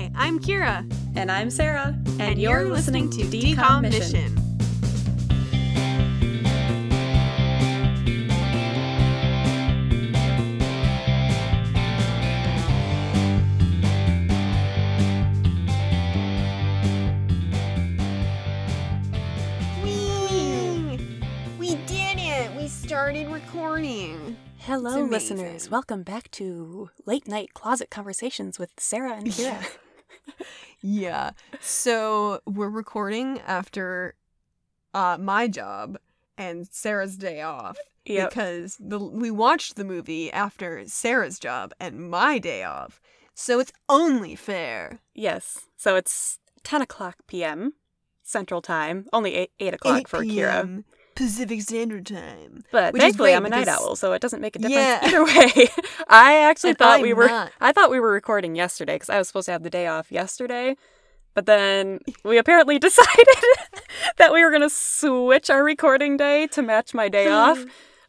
Hi, I'm Kira. And I'm Sarah. And, And you're, listening, to Decom Mission. Whee! We did it! We started recording. Hello, listeners. Welcome back to Late Night Closet Conversations with Sarah and Kira. Yeah. So we're recording after uh, my job and Sarah's day off. Yep. Because the we watched the movie after Sarah's job and my day off. So it's only fair. Yes. So it's 10 o'clock p.m. Central Time. Only 8, 8 o'clock 8 for Kira. Pacific Standard Time. But Which thankfully, I'm a night owl, so it doesn't make a difference Yeah. either way. I actually And thought I'm we were. not. I thought we were recording yesterday because I was supposed to have the day off yesterday, but then we apparently decided that we were gonna switch our recording day to match my day off.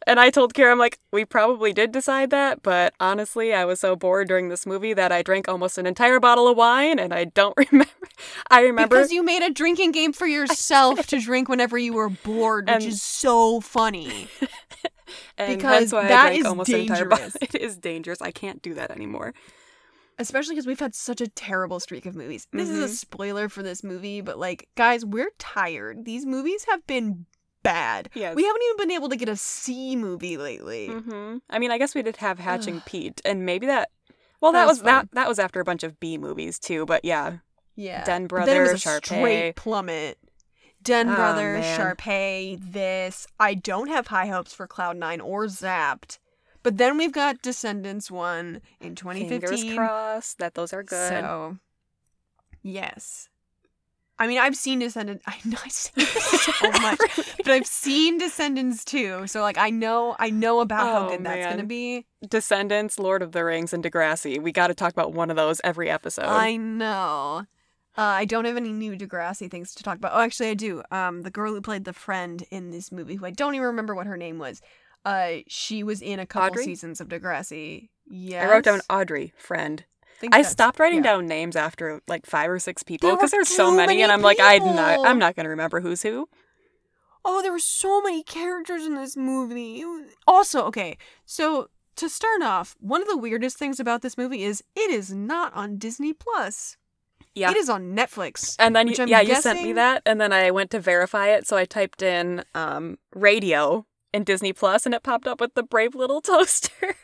And I told Kira, I'm like, we probably did decide that, but honestly, I was so bored during this movie that I drank almost an entire bottle of wine, and I don't remember. I remember Because you made a drinking game for yourself to drink whenever you were bored, which is so funny. and because that's why that I drank is almost an entire bottle. dangerous. It is dangerous. I can't do that anymore. Especially because we've had such a terrible streak of movies. This is a Mhm. spoiler for this movie, but like, guys, we're tired. These movies have been bad. Yes. We haven't even been able to get a C movie lately. Mm-hmm. I mean, I guess we did have Hatching Pete, and maybe that. Well, that, That was, was that. That was after a bunch of B movies too. But yeah, Yeah. Den But then it was a Sharpay. straight plummet. Den Oh, Brothers, man. Sharpay, this. I don't have high hopes for Cloud9 or Zapped. But then we've got Descendants 1 in 2015. fingers crossed that those are good. So, yes. I mean, I've seen Descendants. I know I say this so much, but I've seen Descendants too. So, like, I know, I know about how Oh, good that's gonna be. Descendants, Lord of the Rings, and Degrassi. We got to talk about one of those every episode. I know. Uh, I don't have any new Degrassi things to talk about. Oh, actually, I do. Um, the girl who played the friend in this movie, who I don't even remember what her name was. Uh, she was in a couple Audrey? seasons of Degrassi. Yes. I wrote down Audrey, friend. Think I stopped writing yeah. down names after like five or six people because were there's so many, many and I'm like, I'm not. I'm not gonna remember who's who. Oh, there were so many characters in this movie. Also, okay, so to start off, one of the weirdest things about this movie is it is not on Disney Plus. Yeah. It is on Netflix. And then, you, yeah, you sent me that, and then I went to verify it. So I typed in um, radio in Disney Plus, and it popped up with the Brave Little Toaster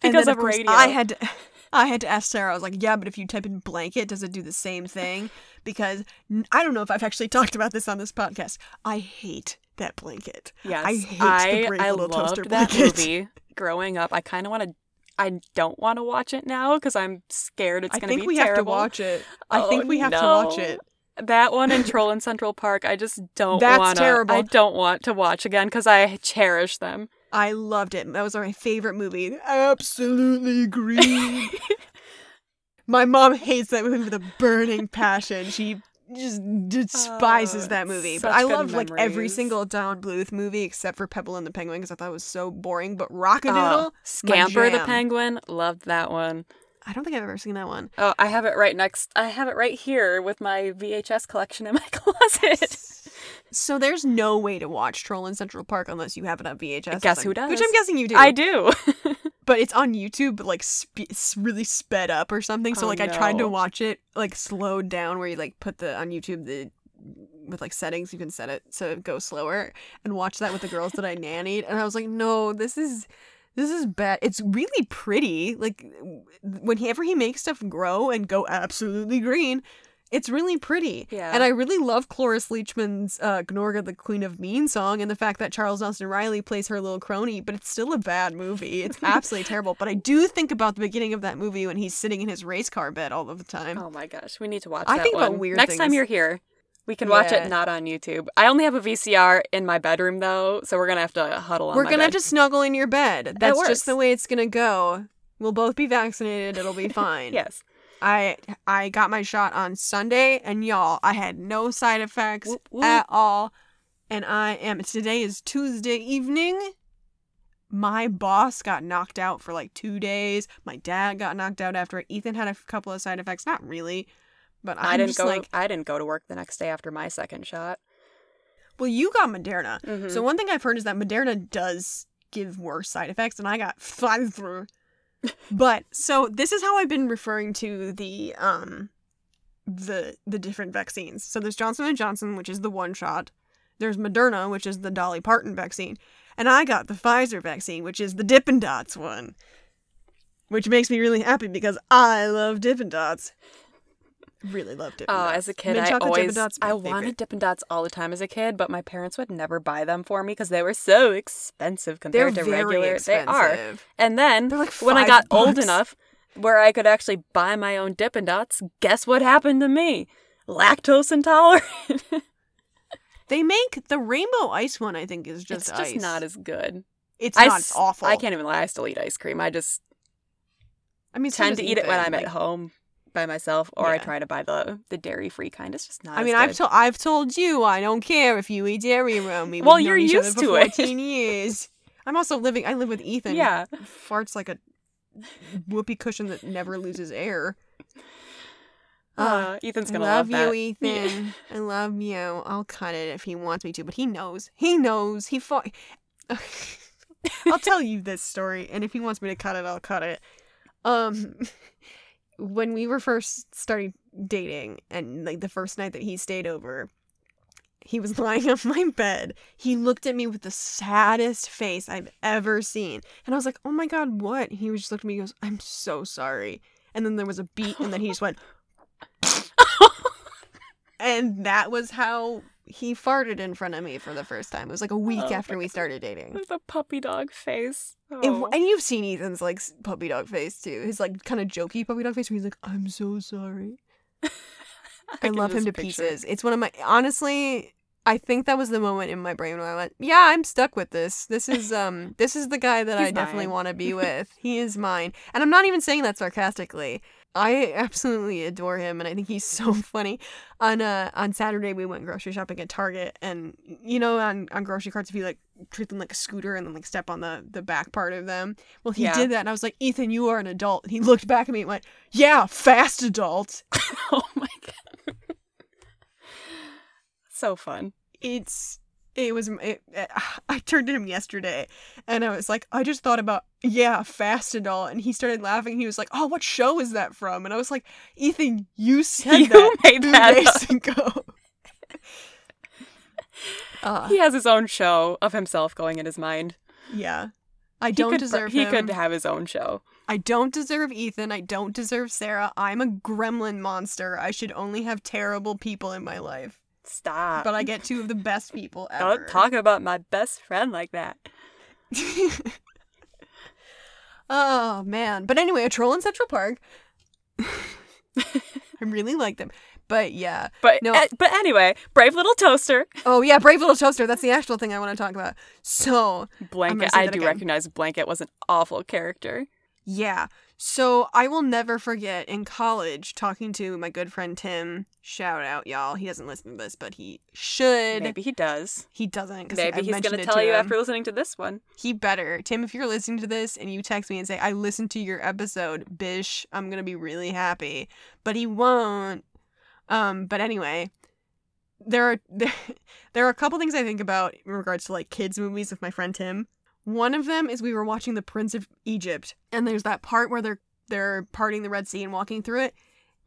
because of, course, radio. I had to, I had to ask Sarah. I was like, "Yeah, but if you type in blanket, does it do the same thing?" Because I don't know if I've actually talked about this on this podcast. I hate that blanket. yes, I hate the I, Brave I Little loved Toaster that blanket. movie growing up. I kind of want to. I don't want to watch it now because I'm scared it's going to be terrible. I think we have to watch it. I Oh, think we have to watch it. That one in Troll in Central Park, I just don't That's want to. terrible. I don't want to watch again because I cherish them. I loved it. That was my favorite movie. Absolutely agree. my mom hates that movie with a burning passion. She just despises Oh, that movie. But I loved like every single Don Bluth movie except for Pebble and the Penguin because I thought it was so boring. But Rock-a-Doodle, Oh, Scamper the. Penguin, loved that one. I don't think I've ever seen that one. Oh, I have it right next. I have it right here with my VHS collection in my closet. So there's no way to watch Troll in Central Park unless you have it on VHS. Guess who I'm- Which? I'm guessing you do. I do. but it's on YouTube, but like it's really sped up or something. So Oh, like I tried to watch it like slowed down, where you like put the on YouTube the with like settings you can set it so go slower and watch that with the girls that I nannied, and I was like, no, this is. This is bad. It's really pretty. Like whenever he makes stuff grow and go absolutely green, it's really pretty. Yeah. And I really love Cloris Leachman's uh, Gnorga, the Queen of Mean song, and the fact that Charles Nelson Reilly plays her little crony, but it's still a bad movie. It's absolutely terrible. But I do think about the beginning of that movie when he's sitting in his race car bed all of the time. oh my gosh, we need to watch I that think about one. weird Next time you're here, we can watch Yeah. it not on YouTube. I only have a VCR in my bedroom though, so we're gonna have to huddle on. We're gonna have to snuggle in your bed. That's just the way it's gonna go. We'll both be vaccinated. It'll be fine. Yes. I I got my shot on Sunday, and y'all, I had no side effects Whoop, whoop. at all. And I am today is Tuesday evening. my boss got knocked out for like two days. My dad got knocked out after it. Ethan had a couple of side effects. Not really, but I'm I didn't just go. like, I didn't go to work the next day after my second shot. well, you got Moderna. Mhm. So one thing I've heard is that Moderna does give worse side effects, and I got Pfizer. But so this is how I've been referring to the um the the different vaccines. So there's Johnson and Johnson, which is the one shot. There's Moderna, which is the Dolly Parton vaccine, and I got the Pfizer vaccine, which is the Dippin' Dots one. Which makes me really happy because I love Dippin' Dots. Really love Dippin' Oh, Dots. as a kid, I always Dots, I favorite. wanted Dippin' Dots all the time as a kid, but my parents would never buy them for me because they were so expensive They're compared to very regular. expensive. They are. And then like when I got old enough where I could actually buy my own Dippin' Dots, guess what happened to me? Lactose intolerant. They make the rainbow ice one. I think is just it's just ice. not as good. It's I not. It's awful. I can't even lie. I still eat ice cream. I just I mean, tend to eat it when I'm like- at home by myself, or I try to buy the the dairy free kind. It's just not. I mean, I've told I've told you I don't care if you eat dairy around me. Well, you're known each other used to it. 14 years. I'm also living. I live with Ethan. yeah. farts like a whoopee cushion that never loses air. Uh, Ethan's gonna love, love, you, that. Ethan. I love you. I'll cut it if he wants me to, but he knows. He knows. He fought. I'll tell you this story, and if he wants me to cut it, I'll cut it. Um, when we were first starting dating, and like the first night that he stayed over, he was lying on my bed. He looked at me with the saddest face I've ever seen, and I was like, "Oh my god, what?" He just looked at me. and goes, "I'm so sorry." And then there was a beat, and then he just went. And that was how he farted in front of me for the first time. It was like a week Oh after we started dating. The puppy dog face. It- Oh. and you've seen Ethan's like puppy dog face too. His like kind of jokey puppy dog face where he's like, "I'm so sorry." I, can love him to picture pieces. It's one of my honestly. I think that was the moment in my brain where I went, "Yeah, I'm stuck with this. This is um, this is the guy that I He's definitely want to be with. he is mine." And I'm not even saying that sarcastically. I absolutely adore him, and I think he's so funny. On uh, on Saturday, we went grocery shopping at Target, and you know, on, on grocery carts, if you like treat them like a scooter and then like step on the the back part of them, well, he Yeah. did that, and I was like, Ethan, you are an adult. And he looked back at me and went, Yeah, fast adult. oh my god. so fun. it's it was it, I turned to him yesterday and I was like I just thought about yeah fast and all and he started laughing. He was like oh what show is that from? And I was like Ethan you said You that made two that days up. ago. Uh, He has his own show of himself going in his mind. yeah. I don't could, deserve He him. could have his own show. I don't deserve Ethan. I don't deserve Sarah. I'm a gremlin monster. I should only have terrible people in my life Stop. but I get two of the best people ever Don't talk about my best friend like that. oh man. But anyway, a troll in Central Park. I really like them. But yeah. But No. eh, but anyway, brave little toaster. Oh yeah, Brave Little Toaster. That's the actual thing I want to talk about. So Blanket. I do again. recognize Blanket was an awful character. yeah. So I will never forget in college talking to my good friend Tim. Shout out, y'all. He doesn't listen to this, but he should. Maybe he does. He doesn't because Maybe I've he's gonna tell you him. after listening to this one. He better. Tim, if you're listening to this and you text me and say, I listened to your episode, bish, I'm going to be really happy. But he won't. Um, but anyway, there are there, there are a couple things I think about in regards to like kids movies with my friend Tim. One of them is we were watching The Prince of Egypt, and there's that part where they're they're parting the Red Sea and walking through it,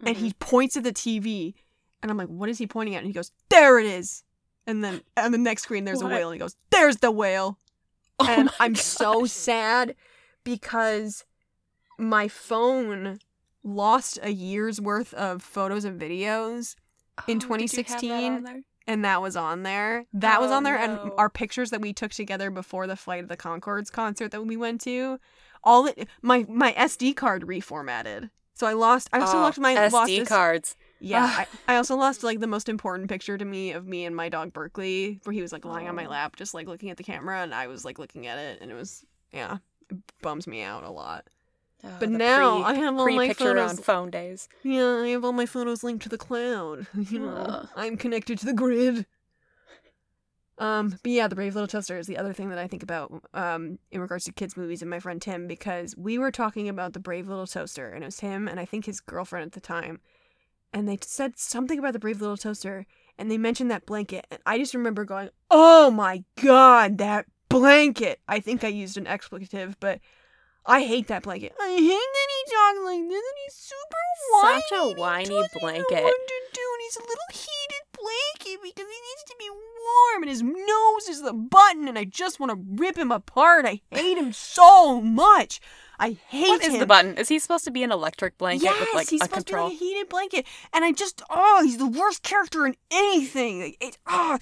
and Mm-hmm. he points at the TV, and I'm like, "What is he pointing at?" And he goes, "There it is." And then on the next screen, there's What? a whale, and he goes, "There's the whale." Oh and I'm God. so sad because my phone lost a year's worth of photos and videos in Oh, did you have that 2016, on there? And that was on there. That was Oh, on there and our pictures that we took together before the Flight of the Conchords concert that we went to. All it my my SD card reformatted. So I lost I also Oh, lost my SD lost this- cards. yeah, I, I also lost like the most important picture to me of me and my dog Berkeley, where he was like lying on my Oh. lap, just like looking at the camera, and I was like looking at it, and it was yeah, it bums me out a lot. Oh, But now pre- I have all my photos. on phone days. Yeah, I have all my photos linked to the cloud. You know, Ugh. I'm connected to the grid. Um, but yeah, the Brave Little Toaster is the other thing that I think about um, in regards to kids' movies and my friend Tim because we were talking about the Brave Little Toaster and it was him and I think his girlfriend at the time, and they said something about the Brave Little Toaster and they mentioned that blanket and I just remember going, "Oh my god, that blanket!" I think I used an expletive, but I hate that blanket. I hate that he talks like this and he's super whiny. Such a whiny blanket. what to do, and he's a little heated blanket because he needs to be warm, and his nose is the button, and I just want to rip him apart. I hate him so much. I hate What him. is the button? Is he supposed to be an electric blanket yes, with like he's a supposed control? to be like a heated blanket, and I just oh, he's the worst character in anything. Like, It ah.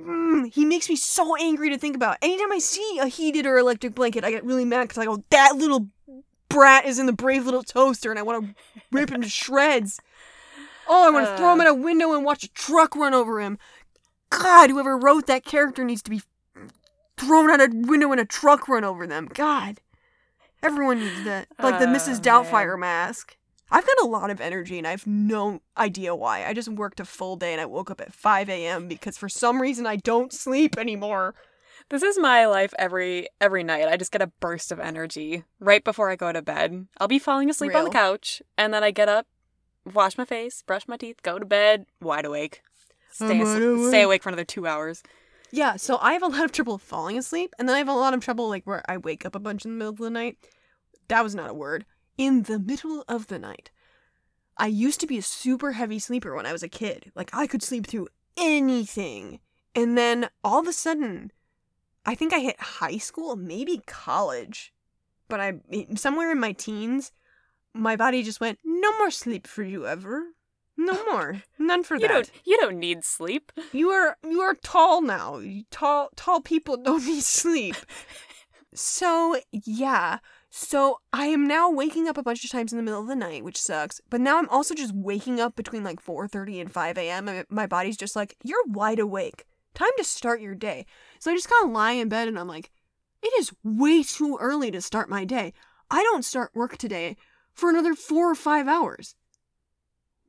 Mm, he makes me so angry to think about. Anytime I see a heated or electric blanket, I get really mad because I go, that little brat is in the brave little toaster, and I want to rip him to shreds. Oh, I want to throw him Uh. out a window and watch a truck run over him. God, whoever wrote that character needs to be thrown out a window and a truck run over them. God. Everyone needs that. Like the Oh, Mrs. Doubtfire mask. I've got a lot of energy and I have no idea why. I just worked a full day and I woke up at 5 a.m. because for some reason I don't sleep anymore. This is my life every every night. I just get a burst of energy right before I go to bed. I'll be falling asleep on the couch, and then I get up, wash my face, brush my teeth, go to bed, wide awake. Stay, wide awake. stay awake for another two hours. Yeah, so I have a lot of trouble falling asleep, and then I have a lot of trouble like where I wake up a bunch in the middle of the night. That was not a word. In the middle of the night. I used to be a super heavy sleeper when I was a kid. Like I could sleep through anything. And then all of a sudden, I think I hit high school, maybe college. But I somewhere in my teens, my body just went, "No more sleep for you ever. No more. None for You that." don't you don't need sleep. You are you are tall now. Tall tall people don't need sleep. so yeah. So I am now waking up a bunch of times in the middle of the night, which sucks. But now I'm also just waking up between like 4:30 and 5 a.m. my body's just like, you're wide awake. Time to start your day. So I just kind of lie in bed and I'm like, it is way too early to start my day. I don't start work today for another four or five hours.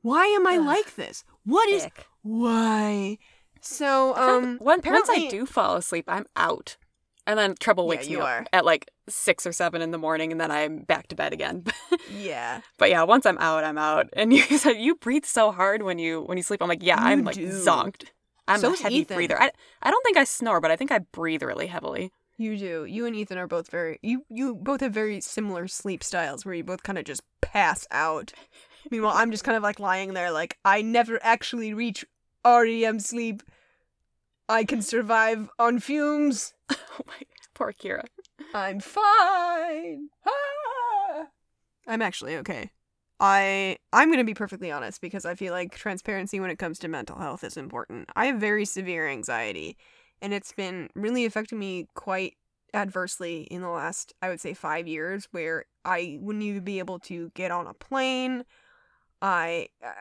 Why am I Ugh. like this? What is Ick. why? So, I feel like um, when once I do fall asleep, I'm out. And then trouble Yeah, wakes me you up at like six or seven in the morning, and then I'm back to bed again. yeah, but yeah, once I'm out, I'm out. And you said you breathe so hard when you when you sleep. I'm like, yeah, You I'm like do. zonked. I'm so a heavy Ethan. breather. I I don't think I snore, but I think I breathe really heavily. you do. You and Ethan are both very you you both have very similar sleep styles where you both kind of just pass out. Meanwhile, I'm just kind of like lying there like I never actually reach REM sleep. I can survive on fumes. oh my poor Kira. I'm fine. Ah! I'm actually okay. I I'm going to be perfectly honest because I feel like transparency when it comes to mental health is important. I have very severe anxiety and it's been really affecting me quite adversely in the last I would say 5 years where I wouldn't even be able to get on a plane. I uh,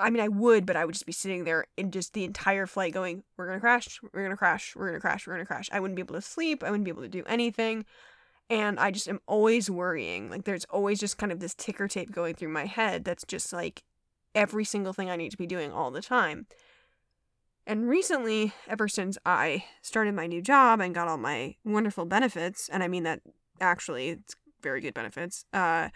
I mean I would but I would just be sitting there in just the entire flight going we're going to crash, we're going to crash, we're going to crash, we're going to crash. I wouldn't be able to sleep, I wouldn't be able to do anything and I just am always worrying. Like there's always just kind of this ticker tape going through my head that's just like every single thing I need to be doing all the time. And recently, ever since I started my new job and got all my wonderful benefits, and I mean that actually it's very good benefits, uh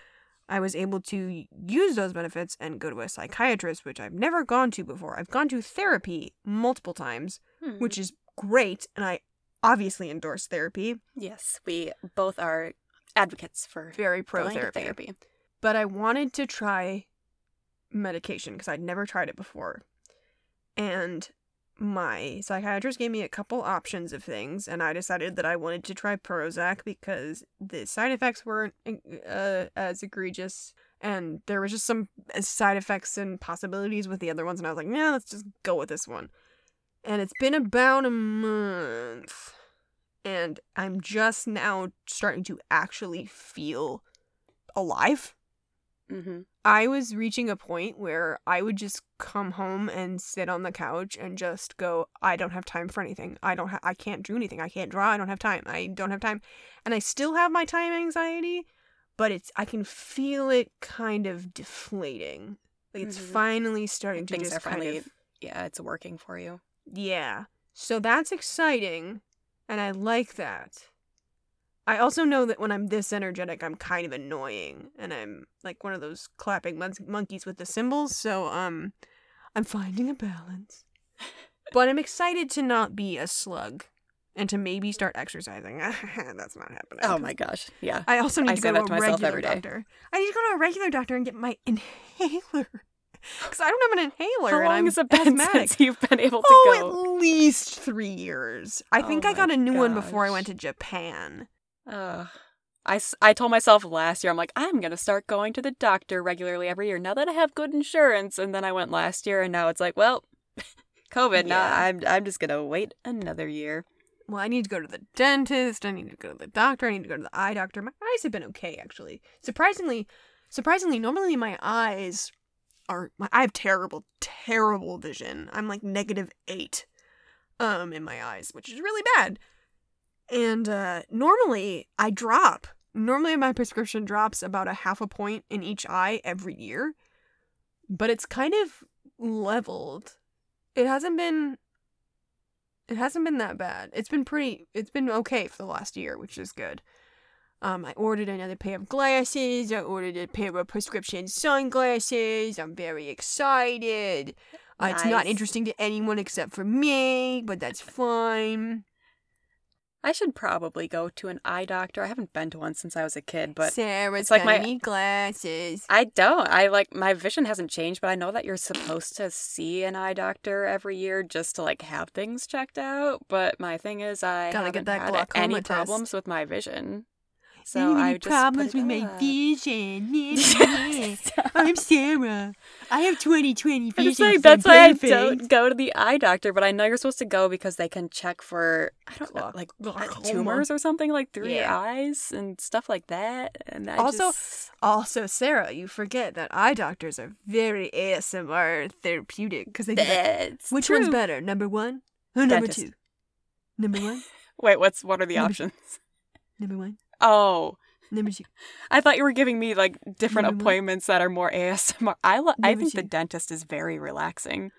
I was able to use those benefits and go to a psychiatrist, which I've never gone to before. I've gone to therapy multiple times, Hmm. which is great, and I obviously endorse therapy. yes, we both are advocates for Very pro therapy. therapy. but I wanted to try medication because I'd never tried it before. And my psychiatrist gave me a couple options of things, and I decided that I wanted to try Prozac because the side effects weren't uh, as egregious, and there was just some uh, side effects and possibilities with the other ones, and I was like, yeah, let's just go with this one. And it's been about a month, and I'm just now starting to actually feel alive. Mm-hmm. I was reaching a point where I would just come home and sit on the couch and just go, I don't have time for anything. I don't ha- I can't do anything. I can't draw. I don't have time. I don't have time. And I still have my time anxiety, but it's I can feel it kind of deflating. Like it's Mhm. finally starting to Things just are kind of yeah, it's working for you. yeah. So that's exciting, and I like that. I also know that when I'm this energetic, I'm kind of annoying, and I'm like one of those clapping mon- monkeys with the cymbals. So um, I'm finding a balance, but I'm excited to not be a slug, and to maybe start exercising. That's not happening. Oh my gosh. Yeah. I also need I to go to a regular every day. doctor. I need to go to a regular doctor and get my inhaler because I don't have an inhaler. How and long I'm has it been asthmatic. since you've been able to Oh, go? at least three years. I Oh think I got a new one before I went to Japan. Ugh. I, I told myself last year, I'm like, I'm going to start going to the doctor regularly every year now that I have good insurance. And then I went last year, and now it's like, well, COVID, now Yeah. I'm, I'm just going to wait another year. Well, I need to go to the dentist. I need to go to the doctor. I need to go to the eye doctor. My eyes have been okay, actually. Surprisingly, surprisingly, normally my eyes are. My, I have terrible, terrible vision. I'm like negative eight, um, in my eyes, which is really bad. And uh, normally I drop. Normally my prescription drops about a half a point in each eye every year, but it's kind of leveled. It hasn't been it hasn't been that bad. It's been pretty it's been okay for the last year, which is good. Um, I ordered another pair of glasses. I ordered a pair of prescription sunglasses. I'm very excited. Uh, It's not interesting to anyone except for me, but that's fine. I should probably go to an eye doctor. I haven't been to one since I was a kid, but Sarah's it's like my- need glasses. I don't. I like my vision hasn't changed, but I know that you're supposed to see an eye doctor every year just to like have things checked out. But my thing is, I Gotta get haven't that had glaucoma any test. problems with my vision. So I just problems with it my vision? I'm Sarah. I have 20/20 I'm vision. saying that's why I don't go to the eye doctor, but I know you're supposed to go because they can check for I don't know, like uh, tumors or something like through your eyes and stuff like that. And I Also, just, Also, Sarah, you forget that eye doctors are very ASMR therapeutic because they do that. it's Which true. one's better, number one or number Dentist. two? Number one, Wait, what's what are the Number- options? number one, Oh. I thought you were giving me like different appointments that are more ASMR. I lo- I think the dentist is very relaxing.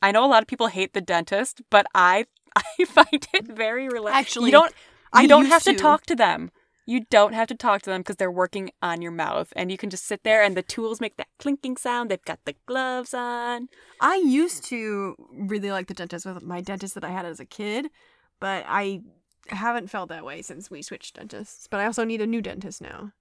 I know a lot of people hate the dentist, but I I find it very relaxing. Actually, you don't I you don't have to to. talk to them. You don't have to talk to them because they're working on your mouth, and you can just sit there, and the tools make that clinking sound. They've got the gloves on. I used to really like the dentist with my dentist that I had as a kid, but I haven't felt that way since we switched dentists. But I also need a new dentist now.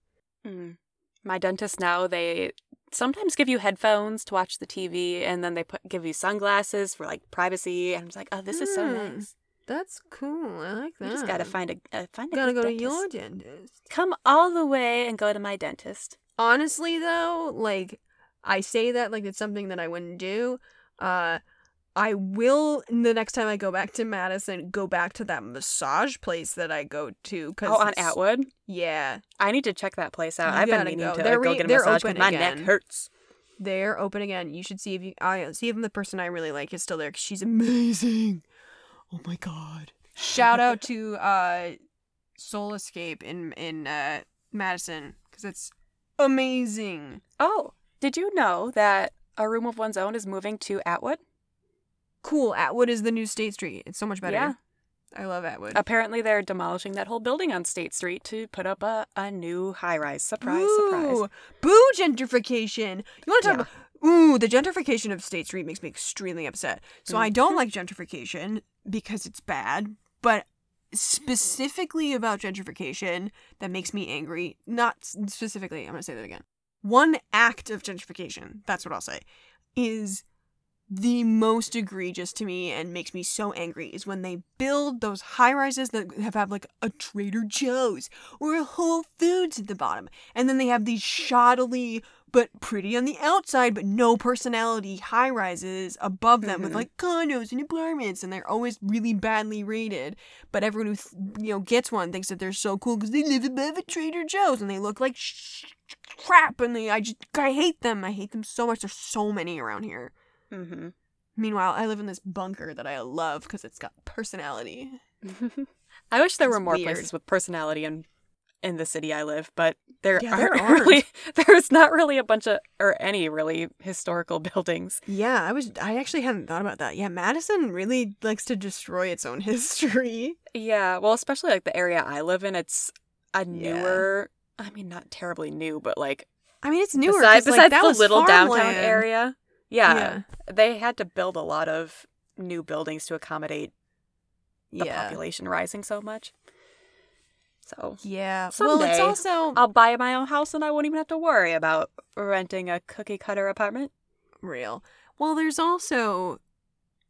Mm. My dentist now they sometimes give you headphones to watch the TV, and then they put give you sunglasses for like privacy. And I'm just like, oh, this is so Hmm. nice. That's cool. I like that. You just gotta find a uh, find a Gotta go to your dentist. Come all the way and go to my dentist. honestly though like i say that like it's something that i wouldn't do uh i will the next time i go back to madison go back to that massage place that i go to because Oh, on Atwood. yeah I need to check that place out. You I've been meaning go. to They're go get a massage because my neck hurts. they're open again you should see if you i see if the person i really like is still there 'cause she's amazing oh my god shout out to uh soul escape in in uh madison because it's amazing Oh, did you know that a room of one's own is moving to Atwood? Cool atwood is the new state street it's so much better Yeah. i love atwood Apparently, they're demolishing that whole building on State Street to put up a, a new high rise. Surprise, surprise. Boo gentrification. You want to talk Yeah. about Ooh, the gentrification of State Street makes me extremely upset. So I Mm-hmm. don't like gentrification because it's bad, but specifically about gentrification that makes me angry, not specifically, I'm going to say that again. One act of gentrification, that's what I'll say, is the most egregious to me and makes me so angry is when they build those high rises that have, have like a Trader Joe's or a Whole Foods at the bottom. And then they have these shoddily but pretty on the outside but no personality high rises above them with Mhm. like condos and apartments and they're always really badly rated. But everyone who th- you know gets one thinks that they're so cool because they live above a Trader Joe's and they look like sh- crap and they I just I hate them. I hate them so much. There's so many around here. Mm-hmm. Meanwhile, I live in this bunker that I love because it's got personality. I wish there were more weird. places with personality and in the city I live, but there Yeah, aren't, aren't. really there's not really a bunch of or any really historical buildings. Yeah, I was. I actually hadn't thought about that. Yeah, Madison really likes to destroy its own history. Yeah, well, especially like the area I live in, it's a Yeah. newer. I mean, not terribly new, but like I mean, it's newer. besides, 'cause, like, besides that the was little downtown area, yeah, Yeah. they had to build a lot of new buildings to accommodate the Yeah. population rising so much. So Yeah. Well, it's Someday. also I'll buy my own house and I won't even have to worry about renting a cookie cutter apartment. real. Well, there's also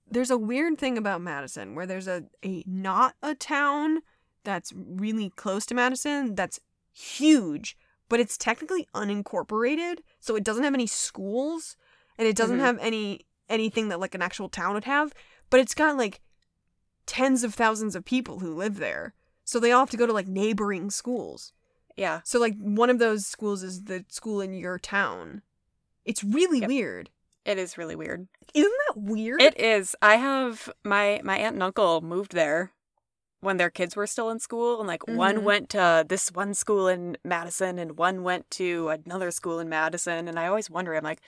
there's a weird thing about Madison where there's a a not a town that's really close to Madison that's huge, but it's technically unincorporated, so it doesn't have any schools and it doesn't Mhm. have any anything that like an actual town would have, but it's got like tens of thousands of people who live there. So they all have to go to like neighboring schools. Yeah. So like one of those schools is the school in your town. It's really Yep. weird. It is really weird. Isn't that weird? It is. I have my my aunt and uncle moved there when their kids were still in school and like one Mhm. went to this one school in Madison and one went to another school in Madison and I always wonder I'm like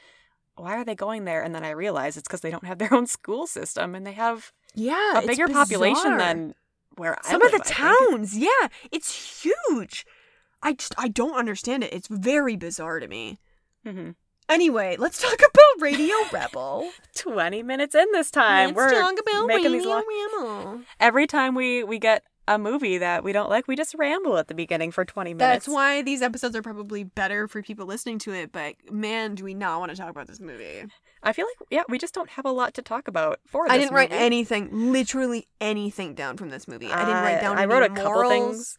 why are they going there and then I realize it's cuz they don't have their own school system and they have yeah, a bigger population than where I some live, of the I think. towns. Yeah, it's huge. I just I don't understand it. It's very bizarre to me. Mm-hmm. Anyway, let's talk about Radio Rebel. 20 minutes in this time. let's We're talk about making Radio these long Rebel. every time we we get a movie that we don't like, we just ramble at the beginning for 20 minutes. That's why these episodes are probably better for people listening to it. But man, do we not want to talk about this movie? I feel like yeah, we just don't have a lot to talk about for this I didn't write anything, literally anything down from this movie. I didn't write down. I wrote a couple things.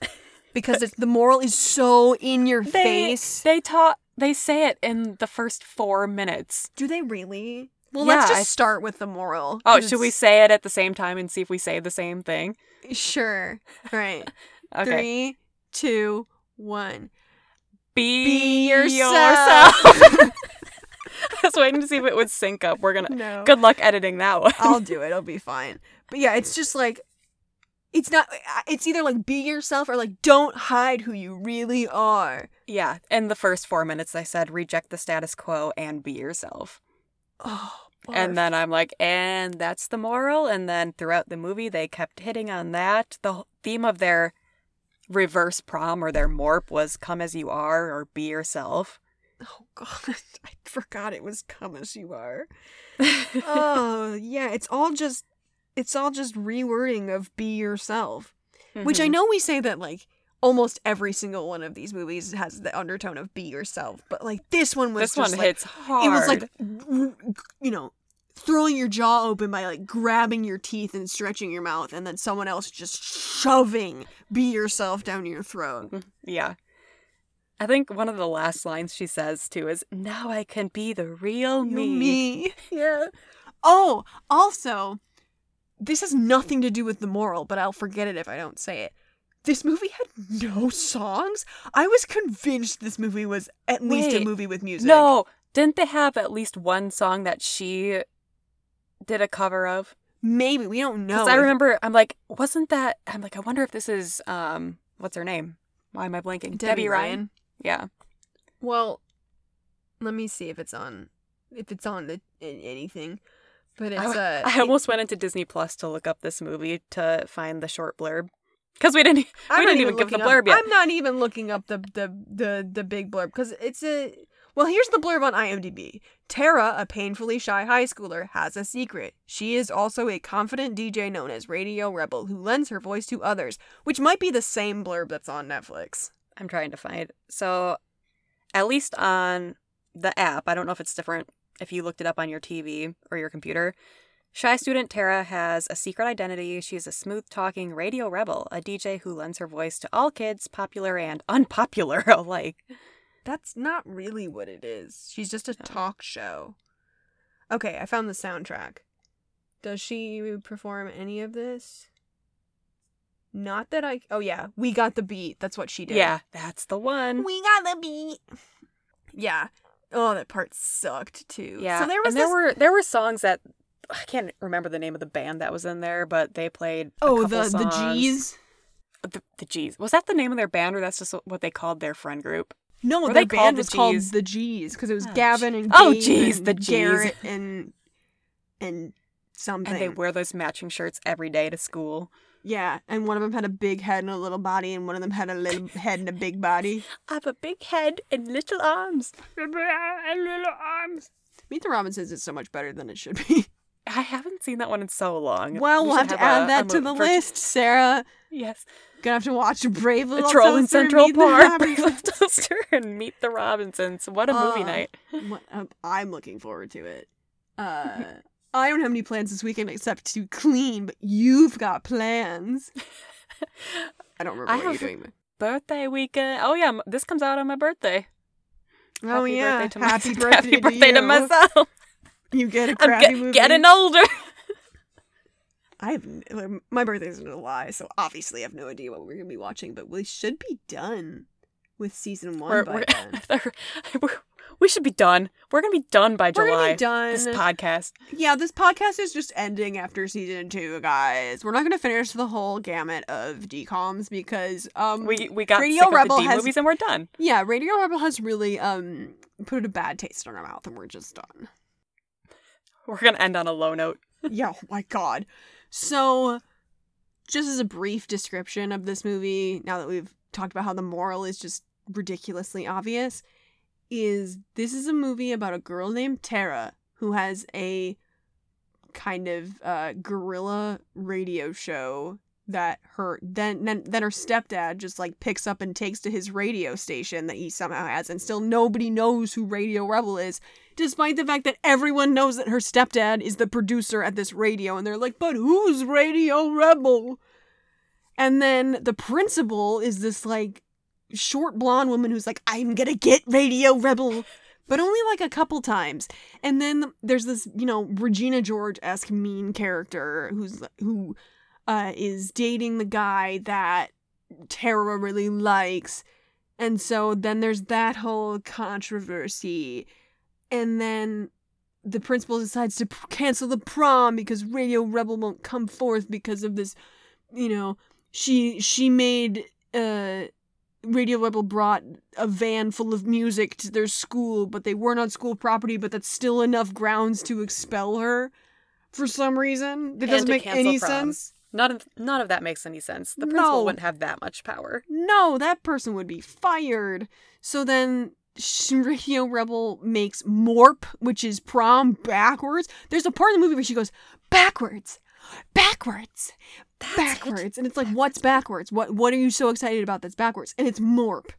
because it's the moral is so in your They face. they taught they say it in the first 4 minutes. Do they really? Well, Yeah, let's just I- start with the moral. Oh, should we say it at the same time and see if we say the same thing? Sure. Right. Okay. Three, two, one. Be, Be yourself. yourself. I was waiting to see if it would sync up. We're gonna. No. Good luck editing that one. I'll do it. It'll be fine. But yeah, it's just like it's not it's either like be yourself or like don't hide who you really are. Yeah, in the first four minutes, I said reject the status quo and be yourself. Oh, And then I'm like, and that's the moral. And then throughout the movie, they kept hitting on that. The theme of their reverse prom or their morp was come as you are or be yourself. Oh god. I forgot it was come as you are. oh, yeah, it's all just it's all just rewording of be yourself. Which I Mhm. know we say that like almost every single one of these movies has the undertone of be yourself, but like this one was this one like, hits hard. it was like you know throwing your jaw open by like grabbing your teeth and stretching your mouth and then someone else just shoving be yourself down your throat mm-hmm. yeah. I think one of the last lines she says too is, "Now I can be the real me." me yeah oh also this has nothing to do with the moral but i'll forget it if i don't say it this movie had no songs i was convinced this movie was at least a movie with music No, didn't they have at least one song that she did a cover of? maybe we don't know Because I remember, I'm like, wasn't that? I'm like, I wonder if this is um, what's her name? Why am I blanking? Debby, ryan. Yeah. Well, let me see if it's on if it's on the in anything. But it's I, uh I almost went into Disney Plus to look up this movie to find the short blurb because we didn't. I'm we didn't even give the looking up- blurb yet. I'm not even looking up the the the the big blurb because it's a well. Here's the blurb on IMDb. Tara, a painfully shy high schooler, has a secret. She is also a confident DJ known as Radio Rebel who lends her voice to others, which might be the same blurb that's on Netflix. I'm trying to find. So, at least on the app, I don't know if it's different if you looked it up on your TV or your computer. Shy student Tara has a secret identity. She's a smooth talking radio rebel, a DJ who lends her voice to all kids, popular and unpopular alike. That's not really what it is. She's just a Oh. talk show. Okay, I found the soundtrack. Does she perform any of this? Not that I. Oh, yeah. We got the beat. That's what she did. Yeah, that's the one. We got the beat. Yeah. Oh, that part sucked too. Yeah. So there was and there this. were there were songs that I can't remember the name of the band that was in there, but they played oh, the the. G's. the, the G's. Was that the name of their band, or that's just what they called their friend group? No, Were their band the was called the G's because it was Oh, Gavin and Oh, geez, and the Gs. Garrett and and something. And they wear those matching shirts every day to school. yeah, and one of them had a big head and a little body, and one of them had a little head and a big body. I have a big head and little arms. and little arms. Meet the Robinsons is so much better than it should be. I haven't seen that one in so long. Well, We we'll should have to a- add a that to the for- list, Sarah. Yes. Gonna have to watch Brave Little Troll in Central Meet the Park. Robinsons. Brave Little Toaster and Meet the Robinsons. What a movie Uh, night. What, um, I'm looking forward to it. Uh, I don't have any plans this weekend except to clean, but you've got plans. I don't remember I what have- you're doing. Birthday weekend. Oh yeah, this comes out on my birthday. Oh Happy yeah, birthday to happy my- birthday, happy birthday you. to myself. You get a I'm crappy get- movie. getting older. I have like, my birthday's in July, so obviously I have no idea what we're gonna be watching, but we should be done with season one We're- by we're- then. we're- should be done. We're gonna be done by We're July. done. This podcast. yeah, this podcast is just ending after season two, guys. We're not gonna finish the whole gamut of decoms because um We we got Radio Rebel of the D has- movies and we're done. yeah, Radio Rebel has really um put a bad taste in our mouth, and we're just done. We're gonna end on a low note. yeah, oh my god. So, just as a brief description of this movie, now that we've talked about how the moral is just ridiculously obvious, is this is a movie about a girl named Tara who has a kind of uh, guerrilla radio show that her then then then her stepdad just like picks up and takes to his radio station that he somehow has and still nobody knows who Radio Rebel is despite the fact that everyone knows that her stepdad is the producer at this radio and they're like but who's Radio Rebel and then the principal is this like short blonde woman who's like I'm to get Radio Rebel but only like a couple times and then there's this you know Regina George-esque mean character who's who uh, is dating the guy that Tara really likes. And so then there's that whole controversy. And then the principal decides to p- cancel the prom because Radio Rebel won't come forth because of this, you know, she she made uh Radio Rebel brought a van full of music to their school, but they weren't on school property, but that's still enough grounds to expel her for some reason. That And doesn't make any prom. sense. None of none of that makes any sense. The principal No. wouldn't have that much power. no, that person would be fired. So then Radio Rebel makes Morp, which is prom backwards. There's a part in the movie where she goes, backwards, backwards, That's it. backwards. And it's like, what's backwards? What what are you so excited about that's backwards? And it's Morp.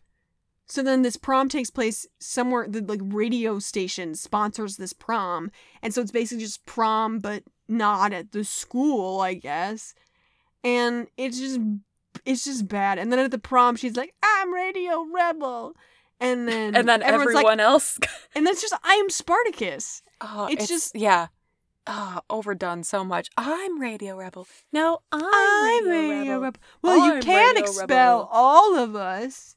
So then this prom takes place somewhere the like radio station sponsors this prom. And so it's basically just prom but not at the school, I guess. And it's just it's just bad. And then at the prom she's like, I'm Radio Rebel. And then And then everyone like, else. and then it's just I am Spartacus. Oh, It's it's, just- yeah. Oh, overdone so much. I'm Radio Rebel. No, I'm, I'm Radio, Radio Rebel. Rebel. Well, you I'm can Radio expel Rebel. all of us.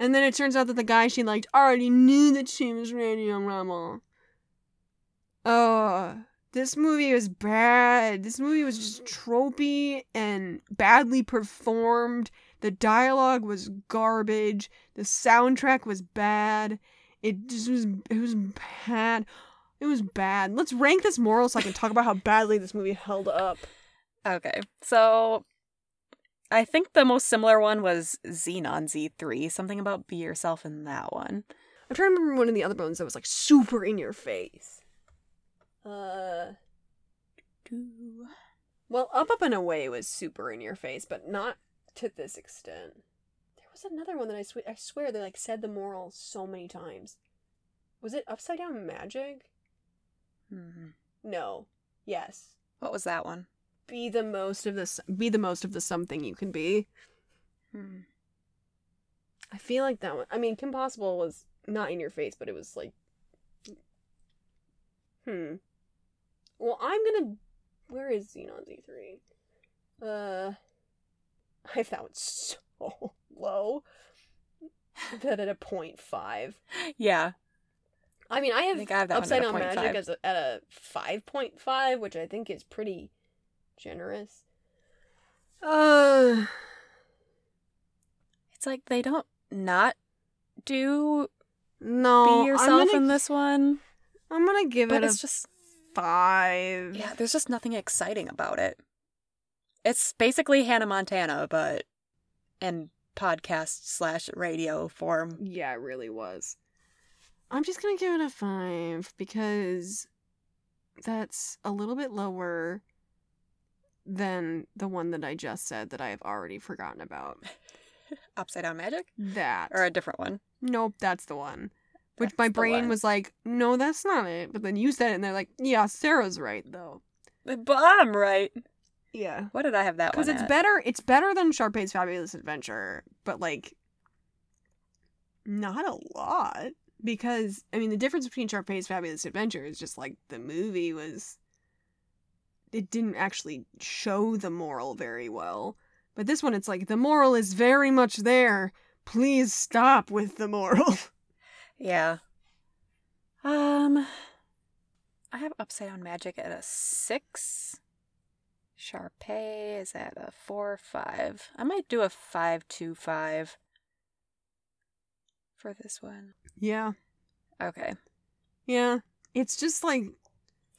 And then it turns out that the guy she liked already knew that she was Radio Rebel. Oh, this movie was bad. This movie was just tropey and badly performed. The dialogue was garbage. The soundtrack was bad. It just was it was bad. It was bad. Let's rank this moral so I can talk about how badly this movie held up. Okay, so I think the most similar one was Xenon Z3. Something about be yourself in that one. I'm trying to remember one of the other ones that was like super in your face. Uh, well, Up Up and Away was super in your face, but not to this extent. There was another one that I swear I swear they like said the moral so many times. Was it Upside Down Magic? Hmm. No. Yes. What was that one? Be the most of the s- be the most of the something you can be. Hmm. I feel like that one. I mean, Kim Possible was not in your face, but it was like, hmm. Well, I'm gonna. Where is Xenon Z three? Uh, I found so low. That at a point five. Yeah, I mean, I have, think I have that Upside Down Magic as a, at a five point five, which I think is pretty generous. Uh, It's like they don't not do No, be yourself gonna, in this one, I'm gonna give but it it's a just five. yeah. There's just nothing exciting about it. It's basically Hannah Montana, but in podcast slash radio form. Yeah, it really was. I'm just gonna give it a five because that's a little bit lower than the one that I just said that I have already forgotten about. Upside down magic That. or a different one. Nope, that's the one. Which That's my brain was like, no, that's not it. But then you said it, and they're like, yeah, Sarah's right though. But I'm right. Yeah. What did I have that one? Because it's at? better. It's better than Sharpay's Fabulous Adventure, but like, not a lot. Because I mean, the difference between Sharpay's Fabulous Adventure is just like the movie was. It didn't actually show the moral very well, but this one, it's like the moral is very much there. Please stop with the moral. Yeah. Um, I have upside down magic at a six. Sharpay is at a four five. I might do a five two five for this one. yeah, Okay, yeah. It's just like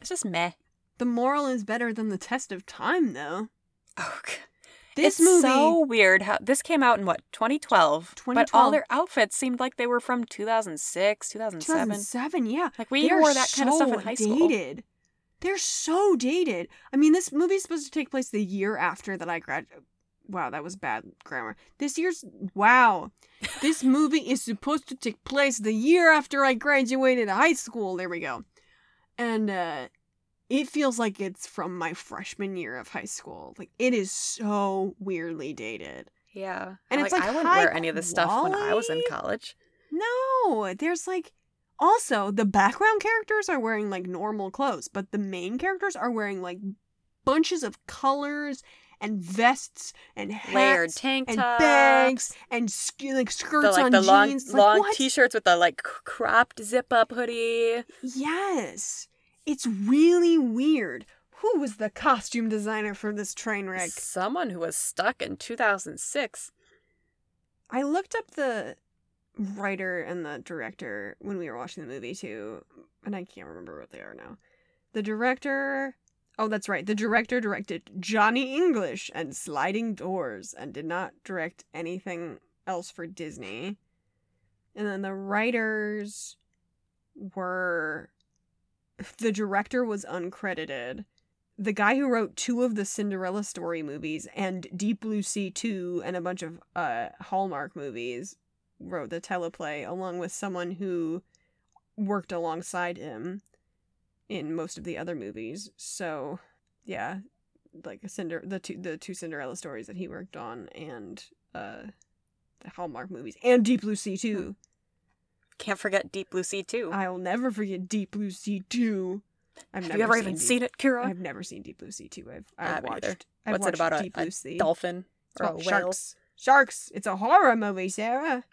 it's just meh. the moral is better than the test of time, though. Oh, This it's movie. so weird how this came out in what 2012, 2012, but all their outfits seemed like they were from 2006, 2007. 2007, yeah. Like we They're wore that kind of stuff in so high school. They're so dated. I mean, this movie's supposed to take place the year after that I graduated. Wow, that was bad grammar. This year's wow. This movie is supposed to take place the year after I graduated high school. There we go. And uh it feels like it's from my freshman year of high school. Like it is so weirdly dated. Yeah, And like, it's, like, I wouldn't wear any of this stuff when I was in college. No, there's like also the background characters are wearing like normal clothes, but the main characters are wearing like bunches of colors and vests and hats Layered tank and tops. bags and sk- like skirts the like on the long jeans. Like, long what? t-shirts with the like cropped zip up hoodie. Yes, it's really weird. Who was the costume designer for this train wreck? Someone who was stuck in 2006. I looked up the writer and the director when we were watching the movie too, and I can't remember what they are now. The director, oh, that's right. The director directed Johnny English and Sliding Doors and did not direct anything else for Disney. And then the writers were the director was uncredited. The guy who wrote two of the Cinderella story movies and Deep Blue Sea 2 and a bunch of uh, Hallmark movies wrote the teleplay along with someone who worked alongside him in most of the other movies. So, yeah, like Cinder the two the two Cinderella stories that he worked on and uh the Hallmark movies and Deep Blue Sea too. Can't forget Deep Blue Sea too. I'll never forget Deep Blue Sea 2. I've Have never you ever seen even Deep- seen it, Kira? I've never seen Deep Blue Sea 2. I've, I've watched. either. I've What's it about? Deep a Blue Sea. dolphin It's or a whale? sharks. Sharks. It's a horror movie, Sarah.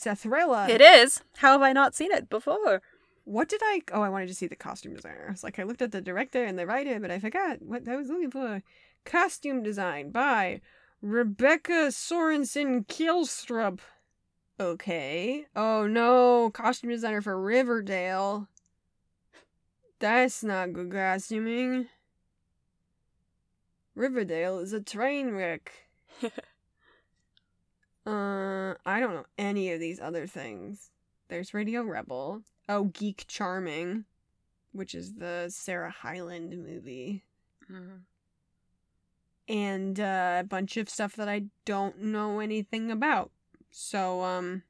It's a thriller. It is. How have I not seen it before? What did I? Oh, I wanted to see the costume designer. It's like, I looked at the director and the writer, but I forgot what I was looking for. Costume design by Rebecca Sorensen Kielstrup. Okay. Oh no, costume designer for Riverdale. That's not good costuming. Riverdale is a train wreck. Uh, I don't know any of these other things. There's Radio Rebel. Oh, Geek Charming, which is the Sarah Hyland movie. Mhm. And uh, a bunch of stuff that I don't know anything about. So, um,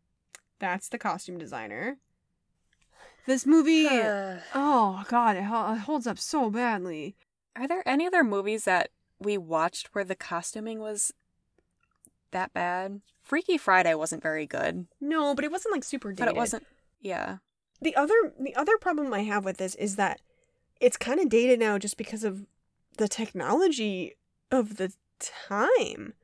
that's the costume designer. This movie. Oh, God, it, it holds up so badly. are there any other movies that we watched where the costuming was that bad? Freaky Friday wasn't very good, No, but it wasn't like super dated. but it wasn't. Yeah. the other the other problem I have with this is that it's kind of dated now just because of the technology of the time.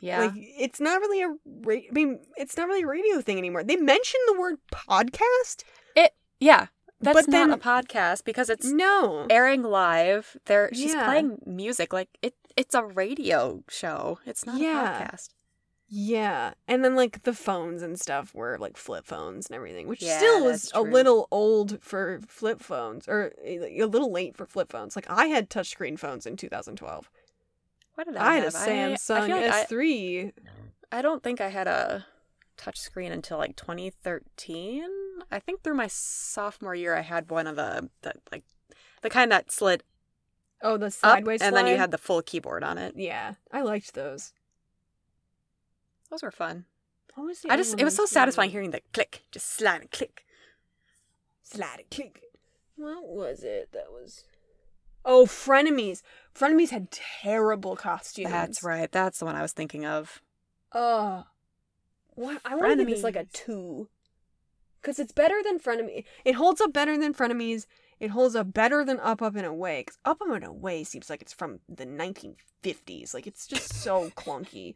Yeah. Like it's not really a ra- I mean it's not really a radio thing anymore. They mention the word podcast. It yeah. That's but not then- a podcast because it's No. airing live. There she's Yeah. playing music like it it's a radio show. It's not Yeah. a podcast. Yeah, and then like the phones and stuff were like flip phones and everything, which Yeah, still was a little old for flip phones, or eh, a a little late for flip phones. Like I had touchscreen phones in 2012. What did I, I, had a have? I- Samsung I, feel like I- S3. I don't think I had a touchscreen until like 2013. I think through my sophomore year, I had one of the, the like the kind that slid Oh, the up, sideways and then you had the full keyboard on it. Yeah, I liked those. Those were fun. What was the I just it was so satisfying hearing the click, just slide and click. Slide and click. What was it that was? Oh, frenemies. Frenemies had terrible costumes. That's right. That's the one I was thinking of. Uh, what? I want to give this like a two, because it's better than frenemy. It holds up better than frenemies. It holds up better than Up Up and Away. 'cause Up Up and Away seems like it's from the 1950s. Like it's just so clunky.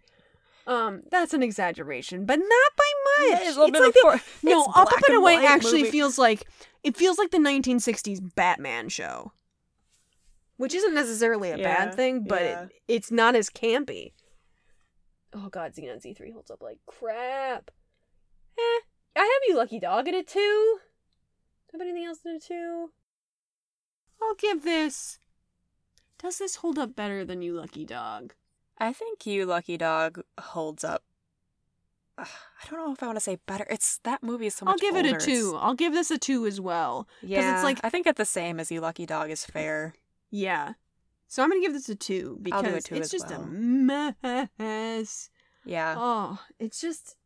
Um, that's an exaggeration, but not by much. Yeah, it's a little bit like the- no, it's Up Up and Away actually movie. feels like it feels like the 1960s Batman show, which isn't necessarily a Yeah, bad thing, but yeah. it, it's not as campy. Oh god, Zenon Z3 holds up like crap. Eh, I have you Lucky Dog at a two. Have anything else at a two? I'll give this. Does this hold up better than you Lucky Dog? I think you Lucky Dog holds up. Ugh, I don't know if I want to say better. It's that movie is so much I'll give it a two. I'll give this a two as well. Yeah, it's like- I think at the same as you Lucky Dog is fair. Yeah. So I'm gonna give this a two because a two it's just well. a mess. Yeah. Oh, it's just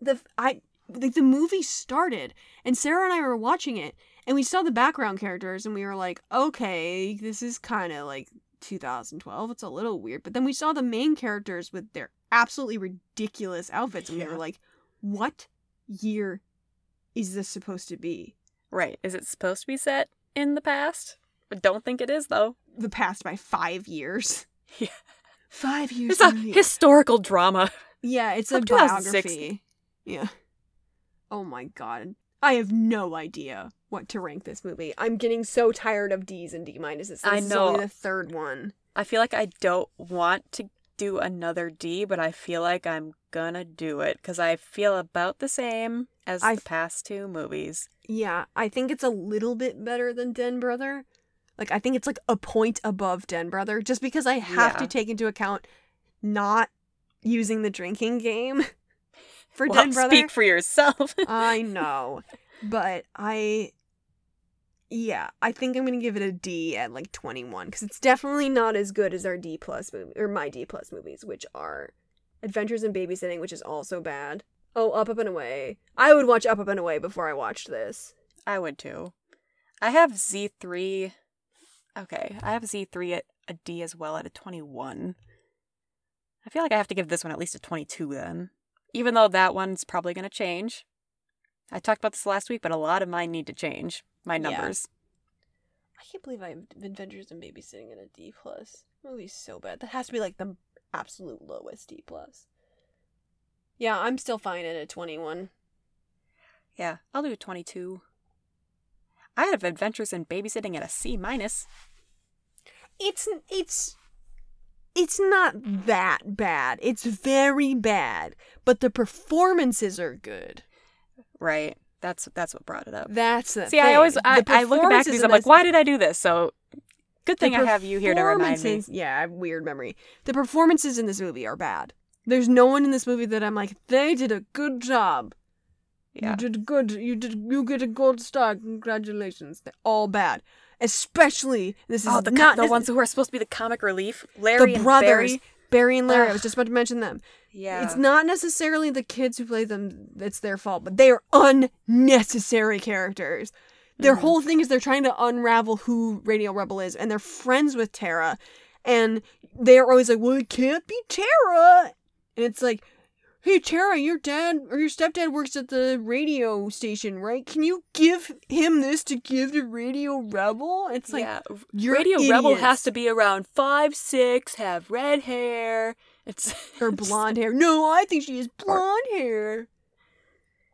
the I like the movie started and Sarah and I were watching it and we saw the background characters and we were like, okay, this is kind of like 2012. It's a little weird, but then we saw the main characters with their absolutely ridiculous outfits and we were like, what year is this supposed to be? Right. Is it supposed to be set in the past? I don't think it is though. The past by five years. Yeah. Five years. It's a the- historical drama. Yeah, it's a biography. Yeah. Oh my god. I have no idea what to rank this movie. I'm getting so tired of D's and D minuses. This I is only know. the third one. I feel like I don't want to do another D, but I feel like I'm gonna do it because I feel about the same as I- the past two movies. Yeah, I think it's a little bit better than Den Brother. Like I think it's like a point above Den Brother just because I have to take into account not using the drinking game for Well, Den Brother. speak for yourself. I know, but I, yeah, I think I'm gonna give it a D at like 21 because it's definitely not as good as our D plus movie or my D plus movies, which are Adventures in Babysitting, which is also bad. Oh, Up Up and Away. I would watch Up Up and Away before I watched this. I would too. I have Z3. Okay, I have Z3 at a D as well at a 21. I feel like I have to give this one at least a 22 then. Even though that one's probably going to change. I talked about this last week, but a lot of mine need to change. My Yeah. numbers. I can't believe I have Adventures in Babysitting at a D plus. Movie's so bad. That has to be like the absolute lowest D plus. Yeah, I'm still fine at a 21. Yeah, I'll do a 22. I have Adventures in Babysitting at a C minus. it's it's it's not that bad. It's very bad, but the performances are good. Right. That's that's what brought it up. That's the See, I always. I, I look back at these. I'm like, why did I do this? So good thing I have you here to remind me. Yeah, I have weird memory. The performances in this movie are bad. There's no one in this movie that I'm like, they did a good job. Yeah. You did good. You did. You get a gold star. Congratulations. They're all bad. Especially this is Oh, the not the ones who are supposed to be the comic relief, Larry the and brothers, Barry. Barry and Larry. I was just about to mention them. Yeah, It's not necessarily the kids who play them it's their fault, but they are unnecessary characters. Their Mhm. whole thing is they're trying to unravel who Radio Rebel is, and they're friends with Tara, and they're always like, "Well, it can't be Tara," and it's like, "Hey, Tara, your dad or your stepdad works at the radio station, right? Can you give him this to give to Radio Rebel?" It's like, yeah. Radio Rebel has to be around five six, have red hair. It's or blonde hair. No, I think she has blonde hair.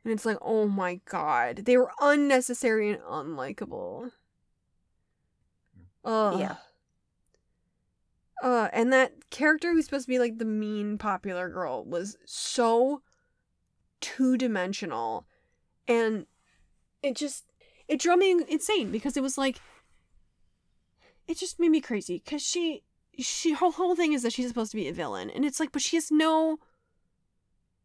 And it's like, oh my god, they were unnecessary and unlikable. Ugh. Yeah. Uh, and that character who's supposed to be like the mean popular girl was so two dimensional, and it just it drove me insane because it was like it just made me crazy because she she her whole thing is that she's supposed to be a villain, and it's like, but she has no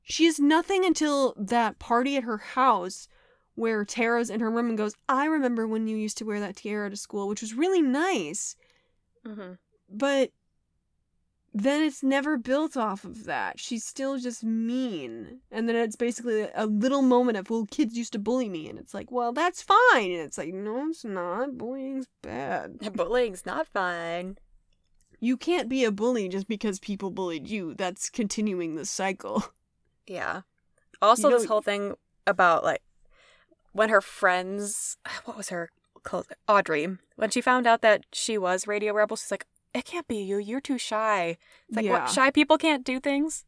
she has nothing until that party at her house where Tara's in her room and goes, I remember when you used to wear that tiara to school, which was really nice. Mm-hmm. But then it's never built off of that. She's still just mean. And then it's basically a little moment of, well, kids used to bully me. And it's like, well, that's fine. And it's like, no, it's not. Bullying's bad. Bullying's not fine. You can't be a bully just because people bullied you. That's continuing the cycle. Yeah. Also, You this whole thing about like when her friends, what was her close? Audrey, when she found out that she was Radio Rebel, she's like, "It can't be you. You're too shy." It's like, Yeah. what? Shy people can't do things.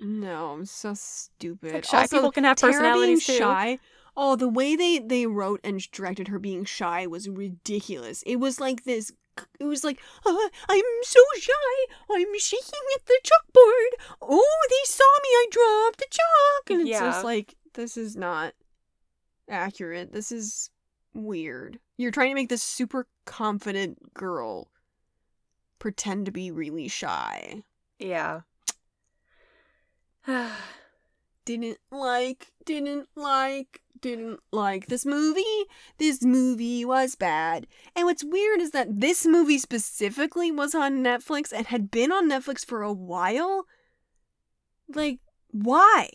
No, I'm so stupid. Like, shy also, people can have Tara personalities being too. shy. Oh, the way they they wrote and directed her being shy was ridiculous. It was like this. It was like, uh, I'm so shy. I'm shaking at the chalkboard. Oh, they saw me. I dropped the chalk, and it's Yeah. just like this is not accurate. This is weird. You're trying to make this super confident girl pretend to be really shy. Yeah. didn't like, didn't like, didn't like this movie. This movie was bad. And what's weird is that this movie specifically was on Netflix and had been on Netflix for a while. Like, why?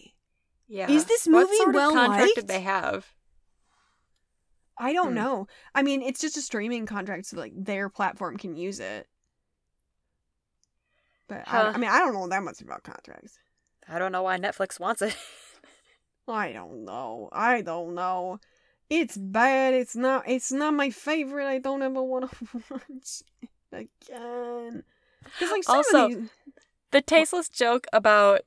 yeah. Is this movie what sort of contract liked? did they have? I don't Hmm. know. I mean, it's just a streaming contract, so like their platform can use it. But I, I mean, I don't know that much about contracts. I don't know why Netflix wants it. I don't know. I don't know. It's bad. It's not. It's not my favorite. I don't ever want to watch it again. Like Also- these, The tasteless joke about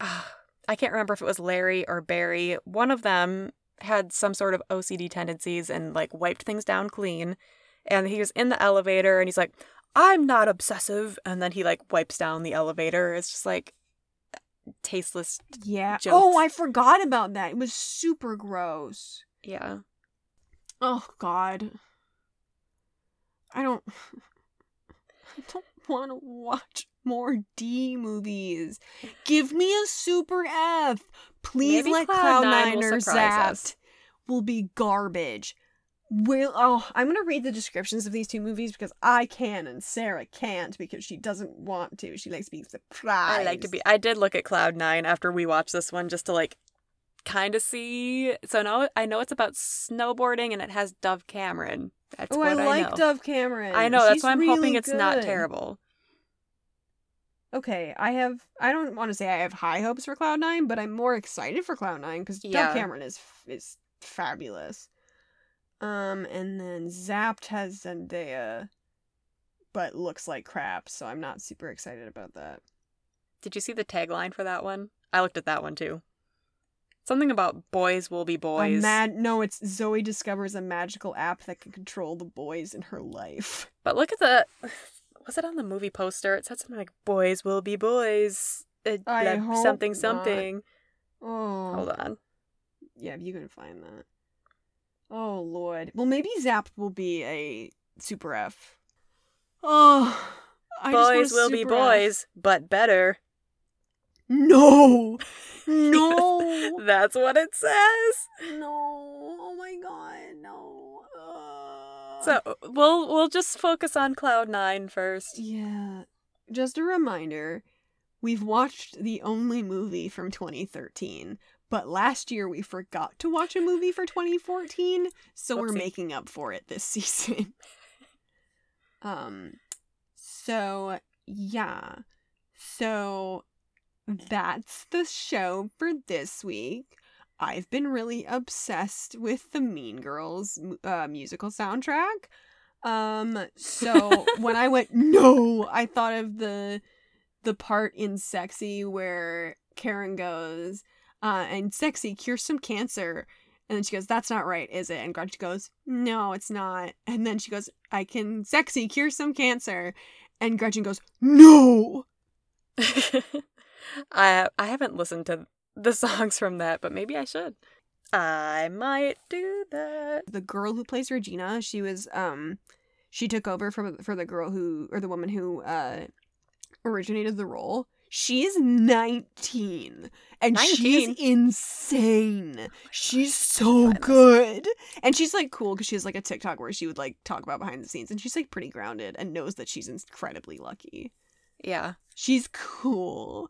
ah, I can't remember if it was Larry or Barry. One of them had some sort of OCD tendencies and like wiped things down clean. And he was in the elevator and he's like, I'm not obsessive. And then he like wipes down the elevator. It's just like tasteless. yeah. jokes. Oh, I forgot about that. It was super gross. Yeah. Oh God. I don't. I don't want to watch more D movies. Give me a super F. Please Maybe let Cloud Cloud Nine or Zapped us. will be garbage. Will oh, I'm gonna read the descriptions of these two movies because I can and Sarah can't because she doesn't want to. She likes to be surprised. I like to be. I did look at Cloud Nine after we watched this one just to like kind of see. So now I know it's about snowboarding and it has Dove Cameron. That's Oh, I I, like know. Dove Cameron. I know. That's She's why I'm really hoping it's not terrible. Okay, I have. I don't want to say I have high hopes for Cloud Nine, but I'm more excited for Cloud Nine because Yeah. Dove Cameron is is fabulous. Um, and then Zapped has Zendaya, but looks like crap, so I'm not super excited about that. Did you see the tagline for that one? I looked at that one too. Something about boys will be boys. mad no, it's Zoe discovers a magical app that can control the boys in her life. but look at the. Was it on the movie poster? It said something like "Boys will be boys." Uh, I blah- hope something not. something. Oh, Hold on. yeah, you can find that. Oh lord. Well, maybe Zapped will be a super F. Oh, I boys a will be super F. boys, but better. No, no, That's what it says. no. Oh my god, no. Uh, So we'll we'll just focus on Cloud Nine first. yeah, just a reminder. We've watched the only movie from 2013, but last year we forgot to watch a movie for 2014, so we're making up for it this season. um, so yeah, so that's the show for this week. I've been really obsessed with the Mean Girls uh, musical soundtrack. Um, so when I went no, I thought of the the part in Sexy where Karen goes, uh, and Sexy cures some cancer. And then she goes, That's not right, is it? And Gretchen goes, No, it's not. And then she goes, I can sexy cure some cancer. And Gretchen goes, "No." I I haven't listened to the songs from that, but maybe I should. I might do that. The girl who plays Regina, she was um she took over for for the girl who or the woman who uh originated the role. She is 19 and oh she's insane. She's so good. And she's like cool because she has like a TikTok where she would like talk about behind the scenes and she's like pretty grounded and knows that she's incredibly lucky. Yeah. She's cool.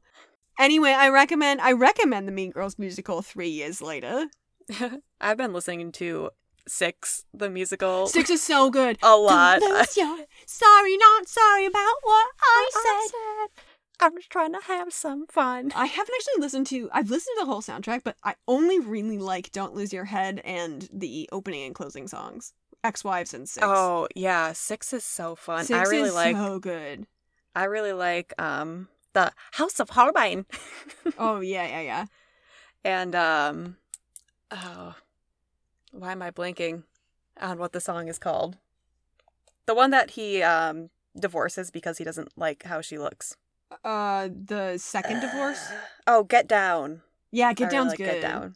Anyway, I recommend I recommend the Mean Girls musical 3 years later. I've been listening to Six, the musical, Six is so good. a lot. Sorry, not sorry about what I said. I'm just trying to have some fun. I haven't actually listened to. I've listened to the whole soundtrack, but I only really like "Don't Lose Your Head" and the opening and closing songs, "Ex-Wives" and Six. Oh yeah, Six is so fun. Six I really is like. so good. I really like um the Haus of Holbein, Oh yeah, yeah, yeah. and um oh, why am I blanking on what the song is called? The one that he um divorces because he doesn't like how she looks. Uh, the second divorce. Oh, Get Down. Yeah, I Get really Down's like good. Get Down.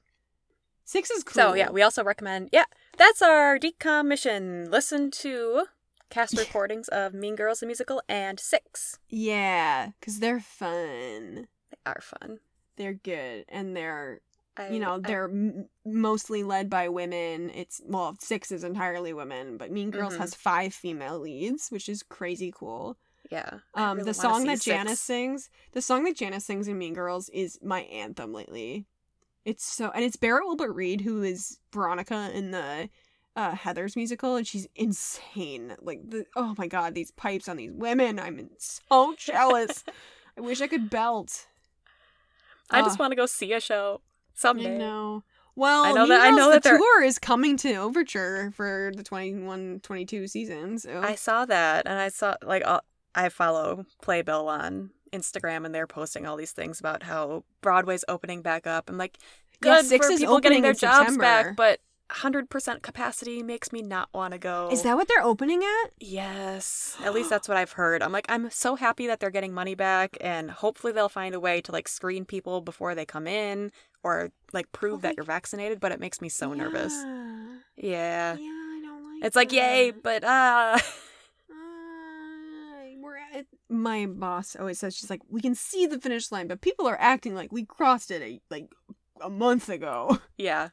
Six is cool. So yeah, we also recommend. Yeah, that's our decom mission. Listen to cast recordings of Mean Girls the musical and Six. yeah, because they're fun. They are fun. They're good, and they're I, you know I- they're m- mostly led by women it's well six is entirely women but mean girls Mhm. has five female leads which is crazy cool yeah. Um really the song that Janis Six. sings the song that Janis sings in mean girls is my anthem lately it's so and it's Barrett Wilbert Weed who is veronica in the uh heather's musical and she's insane like the oh my god these pipes on these women i'm so jealous i wish i could belt I just Ah. want to go see a show someday. I know. Well, I know that- I know that the they're- tour is coming to Overture for the 21-22 season. So I saw that, and I saw like all, I follow Playbill on Instagram, and they're posting all these things about how Broadway's opening back up. I'm like, Yeah, good Six for is people getting their jobs September. back, but 100% capacity makes me not want to go. is that what they're opening at? Yes, at least that's what I've heard. I'm like, I'm so happy that they're getting money back, and hopefully they'll find a way to like screen people before they come in or like prove Oh that you're vaccinated. But it makes me so nervous. Yeah. Yeah, Yeah, I don't like. it's like yay, but Uh, my boss always says she's like we can see the finish line, but people are acting like we crossed it a, like a month ago. yeah,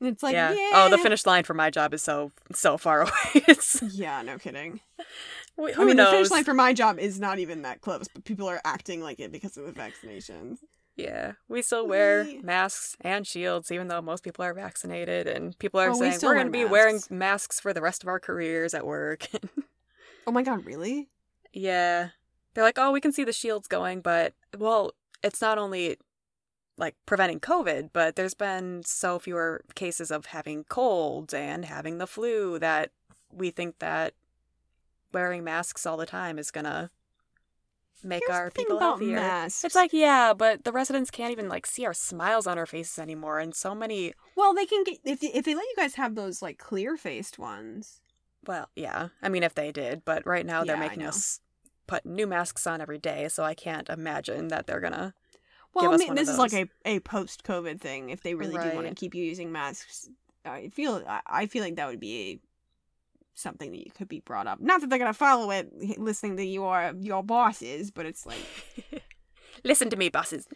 And it's like yeah. yeah. Oh, the finish line for my job is so so far away. it's Yeah, no kidding. who I mean, knows? the finish line for my job is not even that close, but people are acting like it because of the vaccinations. Yeah, we still wear We- masks and shields, even though most people are vaccinated, and people are Oh, saying still we're going to be wearing masks for the rest of our careers at work. Oh my god, really? Yeah, they're like, oh, we can see the shields going, but well, it's not only like preventing COVID, but there's been so fewer cases of having colds and having the flu that we think that wearing masks all the time is gonna make Here's our people healthier. masks. It's like, yeah, but the residents can't even like see our smiles on our faces anymore, and so many. well, they can get if if they let you guys have those like clear faced ones. Well, yeah, I mean, if they did, but right now they're Yeah, I making know. us put new masks on every day, so I can't imagine that they're gonna. Well, Give I mean, one of this is like those. a, a post COVID thing. If they really do want to Right. keep you using masks, I feel I- I feel like that would be something that you could be brought up. Not that they're gonna follow it, listening to your your bosses, but it's like Listen to me, bosses.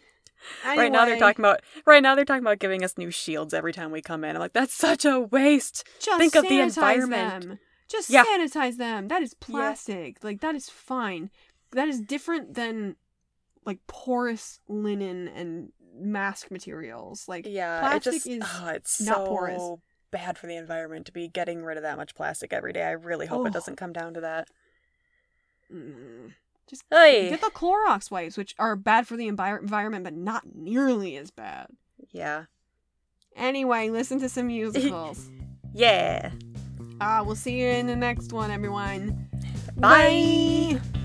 Right now they're Anyway, talking about. Right now they're talking about giving us new shields every time we come in. I'm like, that's such a waste. Just think of the sanitize environment. Them. Just Yeah. sanitize them. That is plastic. Like that is fine. That is different than like porous linen and mask materials. Like Yeah, plastic it just. is oh, it's not so porous. bad for the environment to be getting rid of that much plastic every day. I really hope Oh. it doesn't come down to that. mm, just Hey. get the Clorox wipes, which are bad for the envir- environment, but not nearly as bad. Yeah. Anyway, listen to some musicals. Yeah. Ah, we'll see you in the next one, everyone. Bye. Bye.